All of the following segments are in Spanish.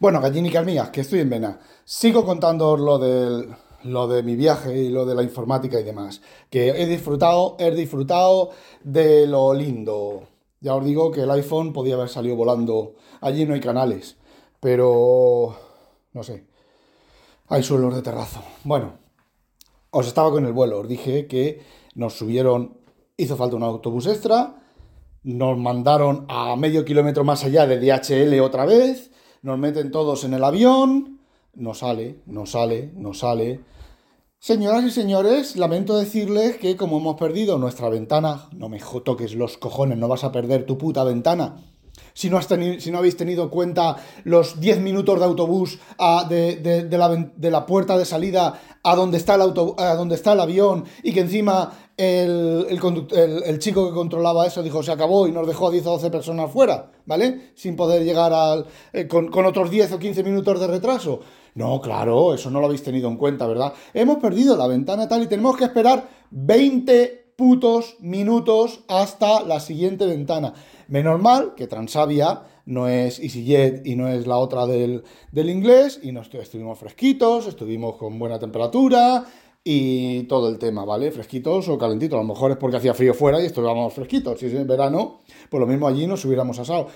Bueno, gallinicas mías, que estoy en vena. Sigo contando lo, del, lo de mi viaje y lo de la informática y demás. Que he disfrutado, he disfrutado de lo lindo. Ya os digo que el iPhone podía haber salido volando. Allí no hay canales. Pero... no sé. Hay suelos de terrazo. Bueno, os estaba con el vuelo. Os dije que nos subieron... Hizo falta un autobús extra. Nos mandaron a medio kilómetro más allá de DHL otra vez nos meten todos en el avión, no sale, no sale, no sale. Señoras y señores, lamento decirles que como hemos perdido nuestra ventana, no me toques los cojones, no vas a perder tu puta ventana. Si no, has si no habéis tenido cuenta los 10 minutos de autobús a, de, de, la, de, la, puerta de salida a donde está el, auto, a donde está el avión y que encima el, el, chico que controlaba eso dijo se acabó y nos dejó a 10 o 12 personas fuera, ¿vale? Sin poder llegar al, eh, con, otros 10 o 15 minutos de retraso. No, claro, eso no lo habéis tenido en cuenta, ¿verdad? Hemos perdido la ventana tal y tenemos que esperar 20 putos minutos hasta la siguiente ventana. Menos mal que Transavia no es EasyJet y no es la otra del, del inglés y nos estuvimos fresquitos, estuvimos con buena temperatura, y todo el tema, ¿vale? Fresquitos o calentitos. A lo mejor es porque hacía frío fuera y estuvimos fresquitos. Si es en verano, pues lo mismo allí nos hubiéramos asado.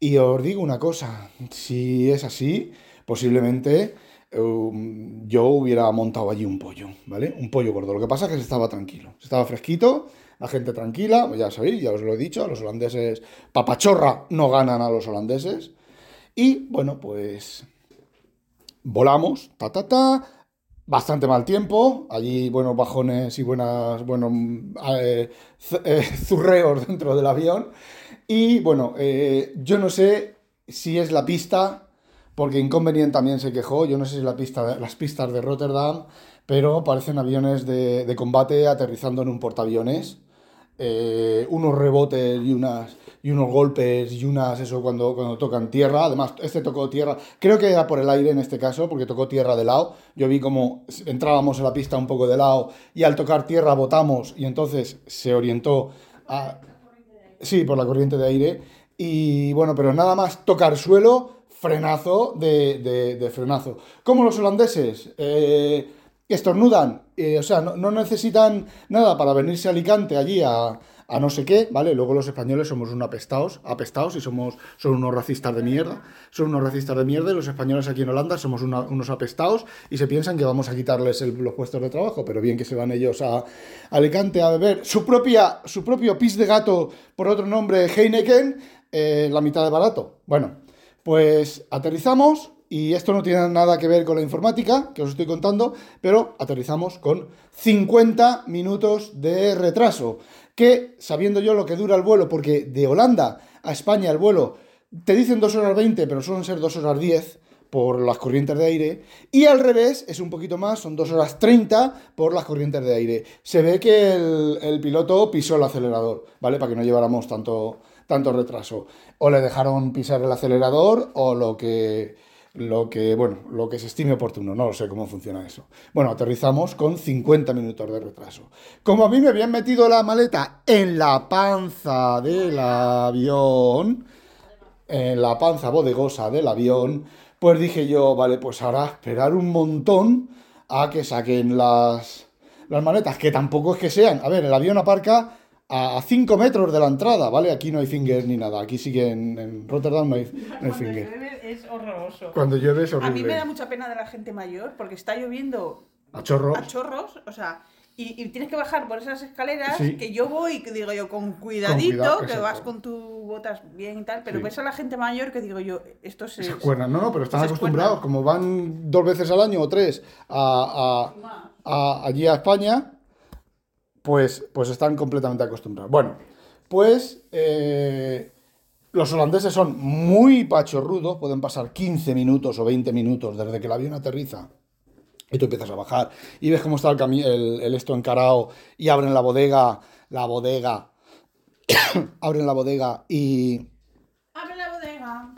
Y os digo una cosa, si es así, posiblemente um, yo hubiera montado allí un pollo, ¿vale? Un pollo gordo. Lo que pasa es que se estaba tranquilo, se estaba fresquito, la gente tranquila, pues ya sabéis, ya os lo he dicho, los holandeses, papachorra, no ganan a los holandeses. Y bueno, pues volamos, ta, ta, ta, bastante mal tiempo, allí buenos bajones y buenas, buenos eh, eh, zurreos dentro del avión. Y bueno, eh, yo no sé si es la pista, porque Inconvenient también se quejó, yo no sé si es la pista, las pistas de Rotterdam, pero parecen aviones de, de combate aterrizando en un portaaviones. Unos rebotes y unos golpes y unas, eso, cuando, cuando tocan tierra. Además, este tocó tierra, creo que era por el aire en este caso, porque tocó tierra de lado. Yo vi como entrábamos en la pista un poco de lado y al tocar tierra botamos y entonces se orientó a... Sí, por la corriente de aire. Y bueno, pero nada más tocar suelo, frenazo de, de, frenazo. Como los holandeses, eh, estornudan, eh, o sea, no, necesitan nada para venirse a Alicante allí a a no sé qué, ¿vale? Luego los españoles somos unos apestados, apestados y somos son unos racistas de mierda. Son unos racistas de mierda y los españoles aquí en Holanda somos unos apestados y se piensan que vamos a quitarles los puestos de trabajo, pero bien que se van ellos a, Alicante a beber su, propia, su propio pis de gato por otro nombre Heineken, eh, la mitad de barato. Bueno, pues aterrizamos, y esto no tiene nada que ver con la informática, que os estoy contando, pero aterrizamos con 50 minutos de retraso que sabiendo yo lo que dura el vuelo, porque de Holanda a España el vuelo te dicen 2 horas 20, pero suelen ser 2 horas 10 por las corrientes de aire, y al revés es un poquito más, son 2 horas 30 por las corrientes de aire. Se ve que el, piloto pisó el acelerador, ¿vale? Para que no lleváramos tanto, tanto retraso. O le dejaron pisar el acelerador, o lo que lo que, bueno, lo que se estime oportuno, no sé cómo funciona eso. Bueno, aterrizamos con 50 minutos de retraso. Como a mí me habían metido la maleta en la panza del avión, en la panza bodegosa del avión, pues dije yo, vale, pues ahora esperar un montón a que saquen las, las maletas, que tampoco es que sean. A ver, el avión aparca a 5 metros de la entrada, ¿vale? Aquí no hay finger ni nada. Aquí sí que en, Rotterdam no hay, no hay finger. Cuando llueve es horroroso. Cuando llueve es horrible. A mí me da mucha pena de la gente mayor porque está lloviendo a chorros. A chorros, o sea, y, tienes que bajar por esas escaleras que yo voy, que digo yo, con cuidadito, que vas con tus botas bien y tal, pero ves a la gente mayor que digo yo, esto se... Se No, no, pero están acostumbrados, como van dos veces al año o tres a, a allí a España, pues, pues están completamente acostumbrados. Bueno, pues eh, Los holandeses son muy pachorrudos, pueden pasar 15 minutos o 20 minutos desde que el avión aterriza y tú empiezas a bajar y ves cómo está el, el, el esto encarado y abren la bodega, la bodega, abren la bodega y... Abre la bodega.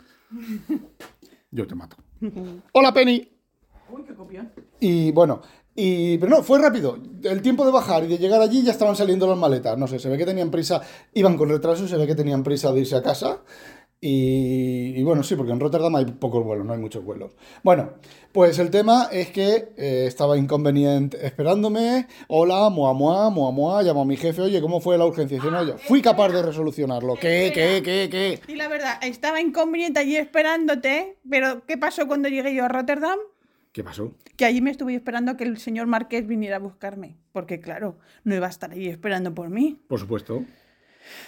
Yo te mato. Hola Penny. Uy, qué copión. Y bueno, y, pero no, fue rápido. El tiempo de bajar y de llegar allí ya estaban saliendo las maletas. No sé, se ve que tenían prisa, iban con retraso, se ve que tenían prisa de irse a casa. Y, bueno, sí, porque en Rotterdam hay pocos vuelos, no hay muchos vuelos. Bueno, pues el tema es que eh, estaba inconveniente esperándome. Hola, mua, mua, mua, mua. Llamo a mi jefe, oye, ¿cómo fue la urgencia? Dice, no, yo fui capaz de resolucionarlo. ¿Qué, qué, qué, qué? Y la verdad, estaba inconveniente allí esperándote, pero ¿qué pasó cuando llegué yo a Rotterdam? ¿Qué pasó? Que allí me estuve esperando que el señor Márquez viniera a buscarme. Porque, claro, no iba a estar allí esperando por mí. Por supuesto.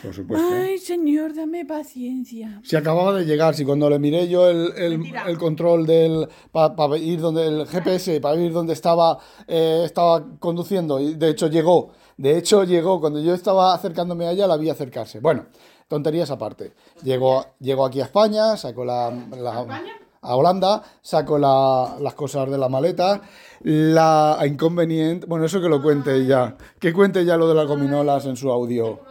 Por supuesto. Ay, señor, dame paciencia. Se acababa de llegar, si cuando le miré yo el, el, control del. para ir donde. el GPS, para ir donde estaba, eh, estaba conduciendo, y de hecho llegó. De hecho, llegó. Cuando yo estaba acercándome a ella, la vi acercarse. Bueno, tonterías aparte. Llegó, llegó aquí a España, sacó la. la ¿España? A Holanda, saco las cosas de la maleta, la inconveniente, bueno, eso que lo cuente ya, que cuente ya lo de las gominolas en su audio.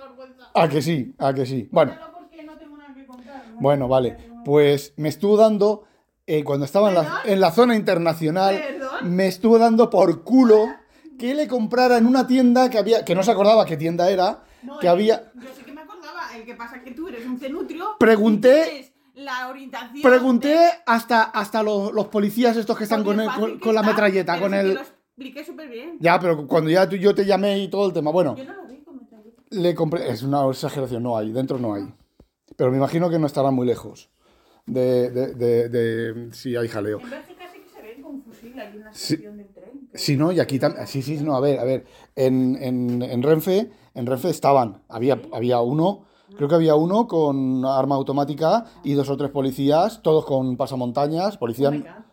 Ah, que sí, ah, que sí. Bueno. Bueno, vale. Pues me estuvo dando, eh, cuando estaba en la, en la, zona internacional, me estuvo dando por culo que le comprara en una tienda que había, que no se acordaba qué tienda era, que había... Yo sé que me acordaba, el que pasa que tú eres un cenutrio. Pregunté la orientación. Pregunté hasta, hasta los, los, policías estos que están con, con, la metralleta, con el. lo expliqué súper bien. Ya, pero cuando ya tú, yo te llamé y todo el tema, bueno. Yo no lo vi con metralleta. Le compré. Es una exageración, no hay, dentro no hay. Pero me imagino que no estará muy lejos de, de, de, de si hay jaleo. En Bélgica sí que se ven con fusil ahí en la estación del tren. Sí, no, y aquí también. Sí, sí, no, a ver, a ver. En, en, en Renfe, en Renfe estaban. Había, había uno Creo que había uno con arma automática y dos o tres policías, todos con pasamontañas, policías. Oh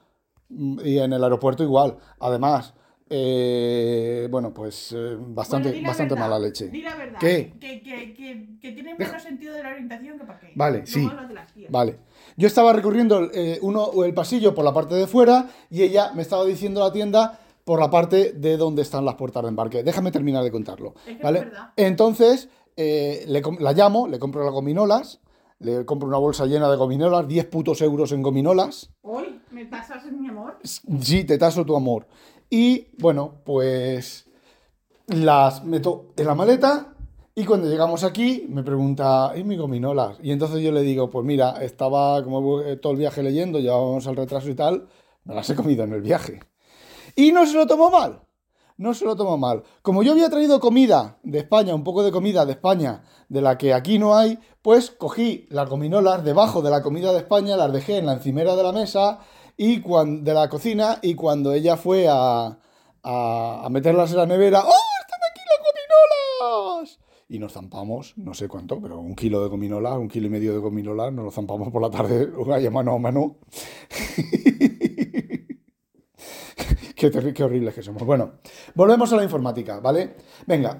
y en el aeropuerto igual. Además, eh, bueno, pues eh, bastante, bastante mala leche. Di la verdad. ¿Qué? Que, que, que, que tiene menos sentido de la orientación que para qué. Vale, sí. Vale. Yo estaba recorriendo eh, uno, el pasillo por la parte de fuera y ella me estaba diciendo la tienda por la parte de donde están las puertas de embarque. Déjame terminar de contarlo. ¿vale? Entonces, eh, la llamo, le compro las gominolas, le compro una bolsa llena de gominolas, 10 putos euros en gominolas. ¿Hoy? ¿Me tasas en mi amor? Sí, te taso tu amor. Y bueno, pues las meto en la maleta y cuando llegamos aquí me pregunta, ¿y mis gominolas? Y entonces yo le digo, pues mira, estaba como todo el viaje leyendo, llevábamos al retraso y tal, me las he comido en el viaje. Y no se lo tomó mal no se lo tomo mal. Como yo había traído comida de España, un poco de comida de España, de la que aquí no hay, pues cogí las gominolas debajo de la comida de España, las dejé en la encimera de la mesa y de la cocina y cuando ella fue a, a, meterlas en la nevera, ¡oh, están aquí las gominolas! Y nos zampamos, no sé cuánto, pero un kilo de gominolas, un kilo y medio de gominolas, nos lo zampamos por la tarde, una mano a mano. Qué, qué horribles que somos. Bueno, volvemos a la informática, ¿vale? Venga,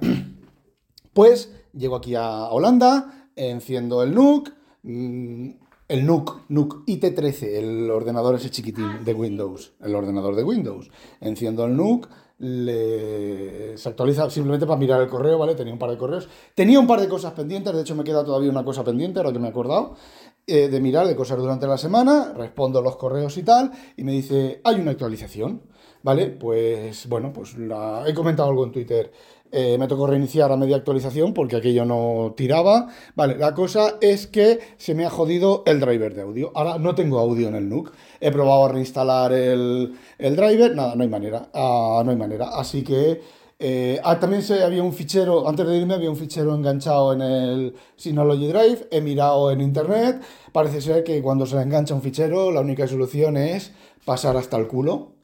pues llego aquí a Holanda, enciendo el NUC, mm, el NUC, NUC IT13, el ordenador ese chiquitín de Windows, el ordenador de Windows. Enciendo el NUC, se actualiza simplemente para mirar el correo, ¿vale? Tenía un par de correos. Tenía un par de cosas pendientes, de hecho me queda todavía una cosa pendiente, ahora que me he acordado, eh, de mirar de cosas durante la semana, respondo los correos y tal, y me dice, hay una actualización. ¿Vale? Pues bueno, pues he comentado algo en Twitter. Eh, me tocó reiniciar a media actualización porque aquello no tiraba. Vale, la cosa es que se me ha jodido el driver de audio. Ahora no tengo audio en el NUC. He probado a reinstalar el, driver. Nada, no hay manera. Ah, no hay manera. Así que eh, ah, también se, había un fichero, antes de irme había un fichero enganchado en el Synology Drive. He mirado en internet. Parece ser que cuando se engancha un fichero la única solución es pasar hasta el culo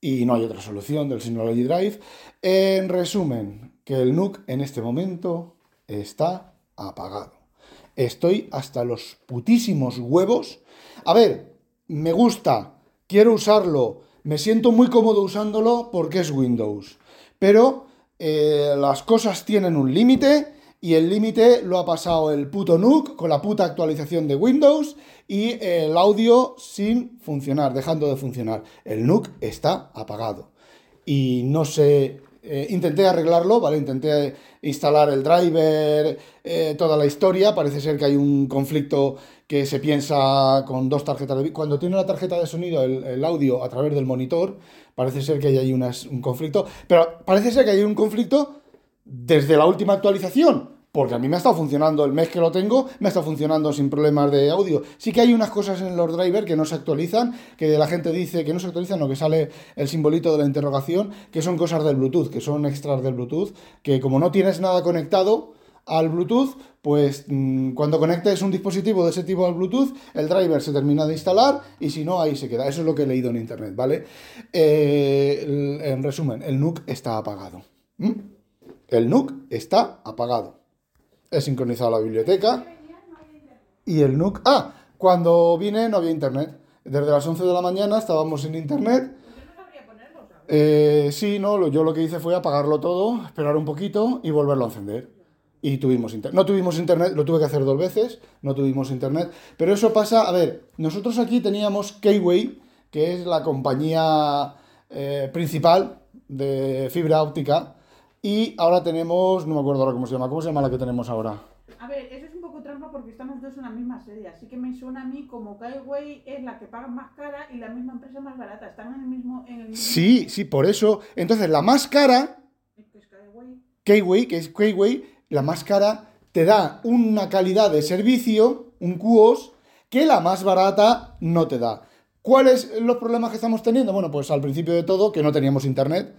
y no hay otra solución del Synology Drive. En resumen, que el NUC en este momento está apagado. Estoy hasta los putísimos huevos. A ver, me gusta, quiero usarlo, me siento muy cómodo usándolo porque es Windows. Pero eh, las cosas tienen un límite y el límite lo ha pasado el puto NUC con la puta actualización de Windows y el audio sin funcionar, dejando de funcionar. El NUC está apagado. Y no sé, eh, intenté arreglarlo, ¿vale? Intenté instalar el driver, eh, toda la historia. Parece ser que hay un conflicto que se piensa con dos tarjetas de Cuando tiene la tarjeta de sonido, el, audio a través del monitor, parece ser que hay ahí un conflicto. Pero parece ser que hay un conflicto desde la última actualización. Porque a mí me ha estado funcionando el mes que lo tengo, me ha estado funcionando sin problemas de audio. Sí que hay unas cosas en los drivers que no se actualizan, que la gente dice que no se actualizan o que sale el simbolito de la interrogación, que son cosas del Bluetooth, que son extras del Bluetooth, que como no tienes nada conectado al Bluetooth, pues mm, cuando conectes un dispositivo de ese tipo al Bluetooth, el driver se termina de instalar y si no, ahí se queda. Eso es lo que he leído en internet, ¿vale? Eh, en resumen, el NUC está apagado. El NUC está apagado. He sincronizado la biblioteca. Y el NUC... Ah, cuando vine no había internet. Desde las 11 de la mañana estábamos sin internet. Eh, sí, no, yo lo que hice fue apagarlo todo, esperar un poquito y volverlo a encender. Y tuvimos internet. No tuvimos internet, lo tuve que hacer dos veces, no tuvimos internet. Pero eso pasa, a ver, nosotros aquí teníamos Keyway, que es la compañía eh, principal de fibra óptica y ahora tenemos, no me acuerdo ahora cómo se llama, ¿cómo se llama la que tenemos ahora? A ver, eso es un poco trampa porque estamos dos en la misma serie, así que me suena a mí como Kaiway es la que paga más cara y la misma empresa más barata, están en el mismo... En el mismo... Sí, sí, por eso. Entonces, la más cara... Es Kaiway. que es Kaiway, la más cara te da una calidad de servicio, un QoS, que la más barata no te da. ¿Cuáles los problemas que estamos teniendo? Bueno, pues al principio de todo, que no teníamos internet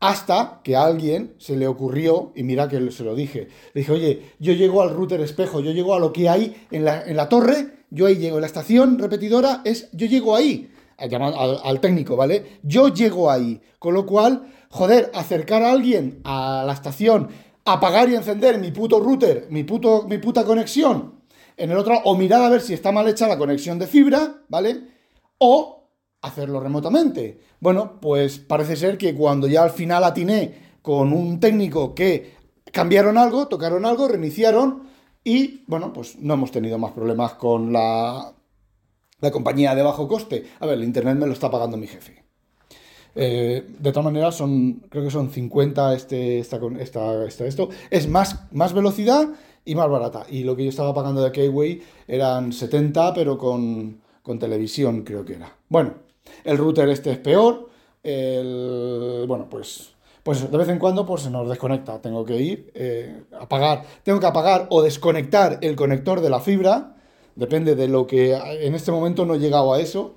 hasta que a alguien se le ocurrió, y mira que se lo dije, le dije, oye, yo llego al router espejo, yo llego a lo que hay en la, torre, yo ahí llego, en la estación repetidora es, yo llego ahí, al, al técnico, ¿vale? Yo llego ahí, con lo cual, joder, acercar a alguien a la estación, apagar y encender mi puto router, mi, puto, mi puta conexión, en el otro, o mirar a ver si está mal hecha la conexión de fibra, ¿vale? O hacerlo remotamente. Bueno, pues parece ser que cuando ya al final atiné con un técnico que cambiaron algo, tocaron algo, reiniciaron y bueno, pues no hemos tenido más problemas con la, la compañía de bajo coste. A ver, el internet me lo está pagando mi jefe. Eh, de todas maneras, son, creo que son 50 este, esta, esta, esta, esto. Es más, más velocidad y más barata. Y lo que yo estaba pagando de Keyway eran 70, pero con, con televisión creo que era. Bueno, el router este es peor. El, bueno, pues, pues de vez en cuando pues, se nos desconecta. Tengo que ir, eh, apagar. Tengo que apagar o desconectar el conector de la fibra. Depende de lo que en este momento no he llegado a eso.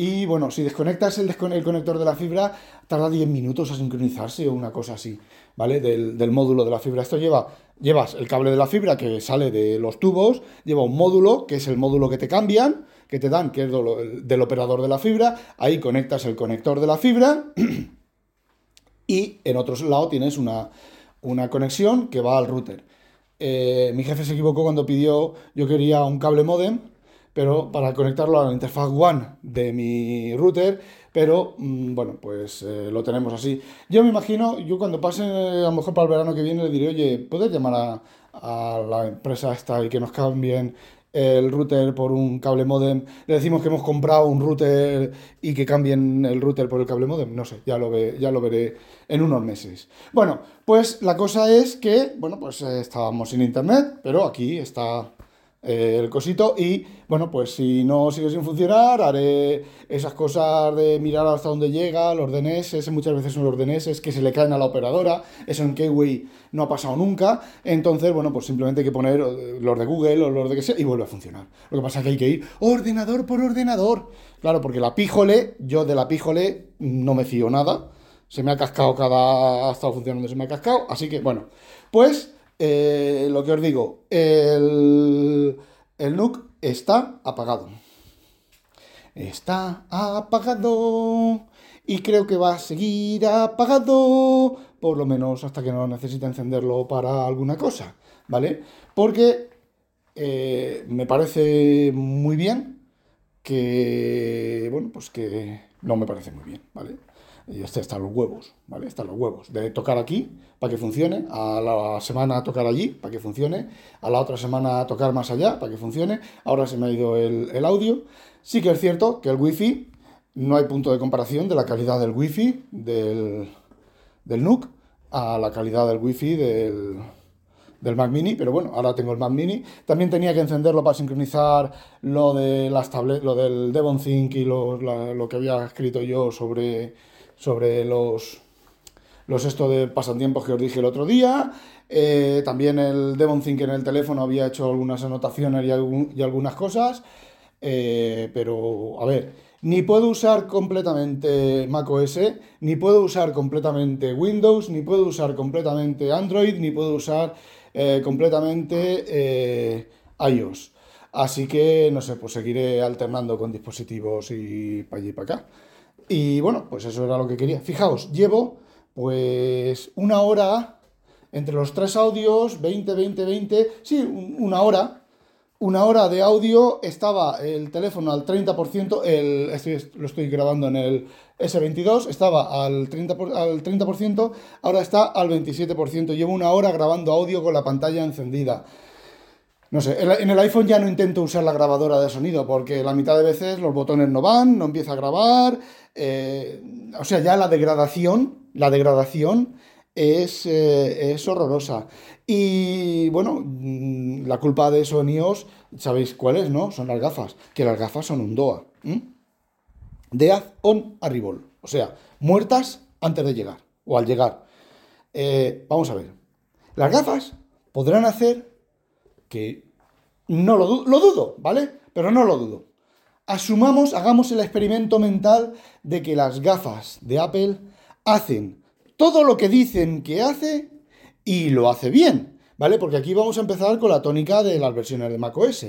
Y bueno, si desconectas el, el conector de la fibra, tarda 10 minutos a sincronizarse o una cosa así, ¿vale? Del, del, módulo de la fibra. Esto lleva, llevas el cable de la fibra que sale de los tubos, lleva un módulo, que es el módulo que te cambian, que te dan, que es del operador de la fibra, ahí conectas el conector de la fibra y en otro lado tienes una, conexión que va al router. Eh, mi jefe se equivocó cuando pidió, yo quería un cable modem, pero para conectarlo a la interfaz WAN de mi router, pero mm, bueno, pues eh, lo tenemos así. Yo me imagino, yo cuando pase a lo mejor para el verano que viene le diré, oye, ¿puedes llamar a, a la empresa esta y que nos cambien el router por un cable modem, le decimos que hemos comprado un router y que cambien el router por el cable modem, no sé, ya lo, ve, ya lo veré en unos meses. Bueno, pues la cosa es que, bueno, pues eh, estábamos sin internet, pero aquí está el cosito y bueno, pues si no sigue sin funcionar, haré esas cosas de mirar hasta dónde llega, los DNS, muchas veces son los DNS que se le caen a la operadora, eso en Keyway no ha pasado nunca, entonces bueno, pues simplemente hay que poner eh, los de Google o los de que sea y vuelve a funcionar. Lo que pasa es que hay que ir ordenador por ordenador, claro, porque la píjole, yo de la píjole no me fío nada, se me ha cascado cada, ha estado funcionando, se me ha cascado, así que bueno, pues... Eh, lo que os digo, el, el NUC está apagado. Está apagado y creo que va a seguir apagado, por lo menos hasta que no necesite encenderlo para alguna cosa, ¿vale? Porque eh, me parece muy bien que, bueno, pues que no me parece muy bien, ¿vale? Y este está los huevos, ¿vale? Están los huevos. De tocar aquí para que funcione, a la semana tocar allí para que funcione, a la otra semana tocar más allá para que funcione. Ahora se me ha ido el, audio. Sí que es cierto que el wifi no hay punto de comparación de la calidad del wifi del, del NUC a la calidad del wifi del, del Mac Mini, pero bueno, ahora tengo el Mac Mini. También tenía que encenderlo para sincronizar lo de las tabletas, lo del Devon Think y lo, lo que había escrito yo sobre sobre los, los esto de pasatiempos que os dije el otro día. Eh, también el Devon Think en el teléfono había hecho algunas anotaciones y, algunas cosas. Eh, pero, a ver, ni puedo usar completamente macOS, ni puedo usar completamente Windows, ni puedo usar completamente Android, ni puedo usar eh, completamente iOS. Así que, no sé, pues seguiré alternando con dispositivos y para allí y para acá. Y bueno, pues eso era lo que quería. Fijaos, llevo pues una hora entre los tres audios, 20, 20, 20, sí, una hora. Una hora de audio, estaba el teléfono al 30%, el, lo estoy grabando en el S22, estaba al 30%, al 30%, ahora está al 27%. Llevo una hora grabando audio con la pantalla encendida. No sé, en el iPhone ya no intento usar la grabadora de sonido porque la mitad de veces los botones no van, no empieza a grabar. Eh, o sea, ya la degradación, la degradación es, eh, es, horrorosa. Y bueno, mm, la culpa de eso ¿sabéis cuál es, no? Son las gafas, que las gafas son un DOA. Death on arrival. O sea, muertas antes de llegar o al llegar. Eh, vamos a ver. Las gafas podrán hacer que no lo, lo dudo, ¿vale? Pero no lo dudo. Asumamos, hagamos el experimento mental de que las gafas de Apple hacen todo lo que dicen que hace y lo hace bien. ¿Vale? Porque aquí vamos a empezar con la tónica de las versiones de macOS.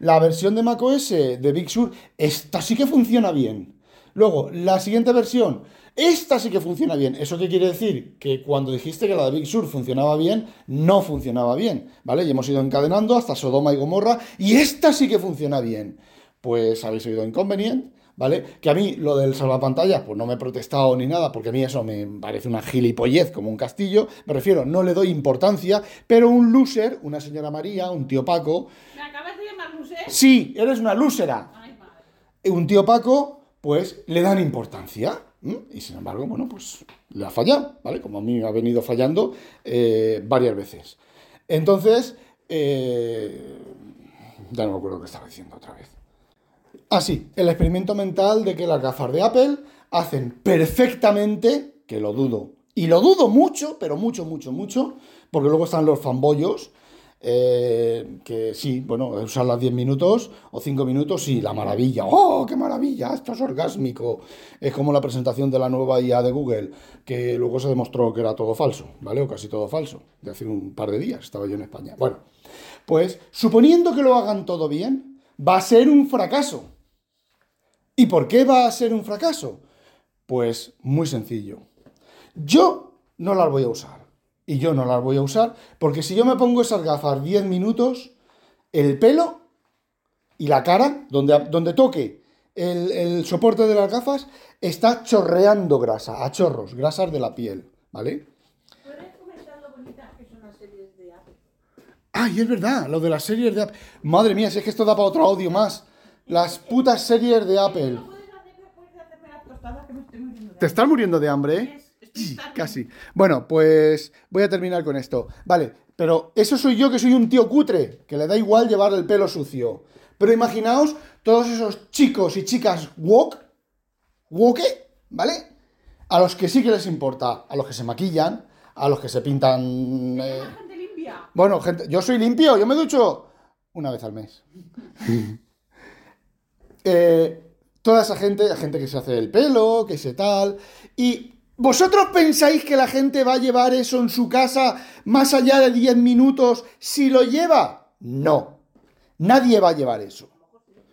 La versión de macOS de Big Sur, esta sí que funciona bien. Luego, la siguiente versión, esta sí que funciona bien. ¿Eso qué quiere decir? Que cuando dijiste que la de Big Sur funcionaba bien, no funcionaba bien, ¿vale? Y hemos ido encadenando hasta Sodoma y Gomorra, y esta sí que funciona bien. Pues habéis oído inconveniente, ¿vale? Que a mí lo del salvapantallas, pues no me he protestado ni nada, porque a mí eso me parece una gilipollez como un castillo. Me refiero, no le doy importancia, pero un loser, una señora María, un tío Paco. ¿Me acabas de llamar loser? Sí, eres una losera. Un tío Paco, pues le dan importancia. Y sin embargo, bueno, pues le ha fallado, ¿vale? Como a mí me ha venido fallando eh, varias veces. Entonces, eh, ya no me acuerdo qué estaba diciendo otra vez. Ah, sí, el experimento mental de que las gafas de Apple hacen perfectamente, que lo dudo, y lo dudo mucho, pero mucho, mucho, mucho, porque luego están los fanboyos eh, que sí, bueno, usarlas 10 minutos o 5 minutos, sí, la maravilla. ¡Oh, qué maravilla! Esto es orgásmico. Es como la presentación de la nueva IA de Google, que luego se demostró que era todo falso, ¿vale? O casi todo falso. De hace un par de días estaba yo en España. Bueno, pues suponiendo que lo hagan todo bien, va a ser un fracaso. ¿Y por qué va a ser un fracaso? Pues muy sencillo. Yo no las voy a usar y yo no las voy a usar, porque si yo me pongo esas gafas 10 minutos, el pelo y la cara, donde, donde toque el, soporte de las gafas, está chorreando grasa, a chorros, grasas de la piel, ¿vale? Ay, es verdad, lo de las series de Apple. Madre mía, si es que esto da para otro audio más. Las putas series de Apple. ¿Te estás muriendo de hambre? casi. Bueno, pues voy a terminar con esto. Vale, pero eso soy yo que soy un tío cutre, que le da igual llevar el pelo sucio. Pero imaginaos todos esos chicos y chicas woke, woke, ¿vale? A los que sí que les importa, a los que se maquillan, a los que se pintan... Eh, gente limpia. Bueno, gente, yo soy limpio, yo me ducho una vez al mes. eh, toda esa gente, la gente que se hace el pelo, que se tal, y ¿Vosotros pensáis que la gente va a llevar eso en su casa más allá de 10 minutos si lo lleva? No. Nadie va a llevar eso.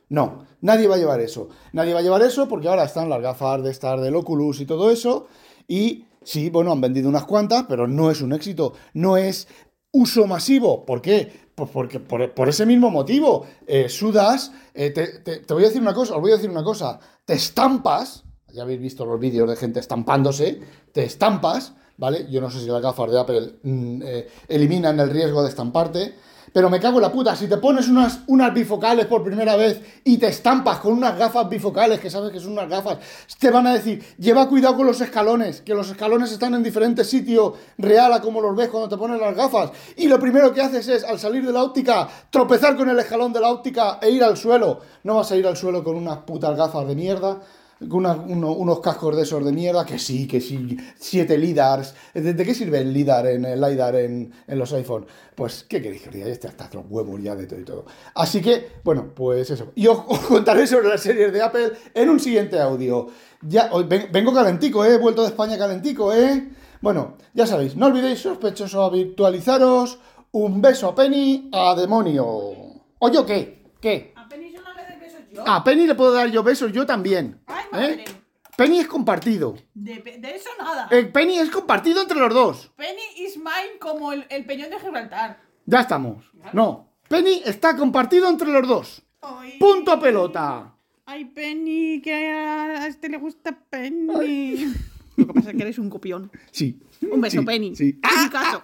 No, nadie va a llevar eso. Nadie va a llevar eso porque ahora están las gafas de estar del Oculus y todo eso. Y sí, bueno, han vendido unas cuantas, pero no es un éxito. No es uso masivo. ¿Por qué? Pues porque por, ese mismo motivo. Eh, sudas, eh, te, te voy a decir una cosa, os voy a decir una cosa. Te estampas ya habéis visto los vídeos de gente estampándose, te estampas, ¿vale? Yo no sé si las gafas de Apple mm, eh, eliminan el riesgo de estamparte, pero me cago en la puta, si te pones unas, unas bifocales por primera vez y te estampas con unas gafas bifocales, que sabes que son unas gafas, te van a decir, lleva cuidado con los escalones, que los escalones están en diferentes sitios real a como los ves cuando te pones las gafas. Y lo primero que haces es, al salir de la óptica, tropezar con el escalón de la óptica e ir al suelo. No vas a ir al suelo con unas putas gafas de mierda unos cascos de esos de mierda, que sí, que sí, siete LIDARs. ¿De, qué sirve el LIDAR en el LIDAR en, los iPhone? Pues, ¿qué queréis que diga? Este hasta los huevos ya de todo y todo. Así que, bueno, pues eso. Y os, contaré sobre las series de Apple en un siguiente audio. Ya, vengo calentico, ¿eh? He vuelto de España calentico, ¿eh? Bueno, ya sabéis, no olvidéis, sospechoso, habitualizaros. Un beso a Penny, a demonio. ¿Oye, qué? ¿Qué? A Penny le puedo dar yo besos, yo también. ¿Eh? Penny es compartido. De, eso nada. El eh, Penny es compartido entre los dos. Penny is mine como el, peñón de Gibraltar. Ya estamos. No. Penny está compartido entre los dos. Punto pelota. Ay, Penny, que a este le gusta Penny. Lo que pasa es que eres un copión. Sí. Un beso, Penny. Sí. En caso.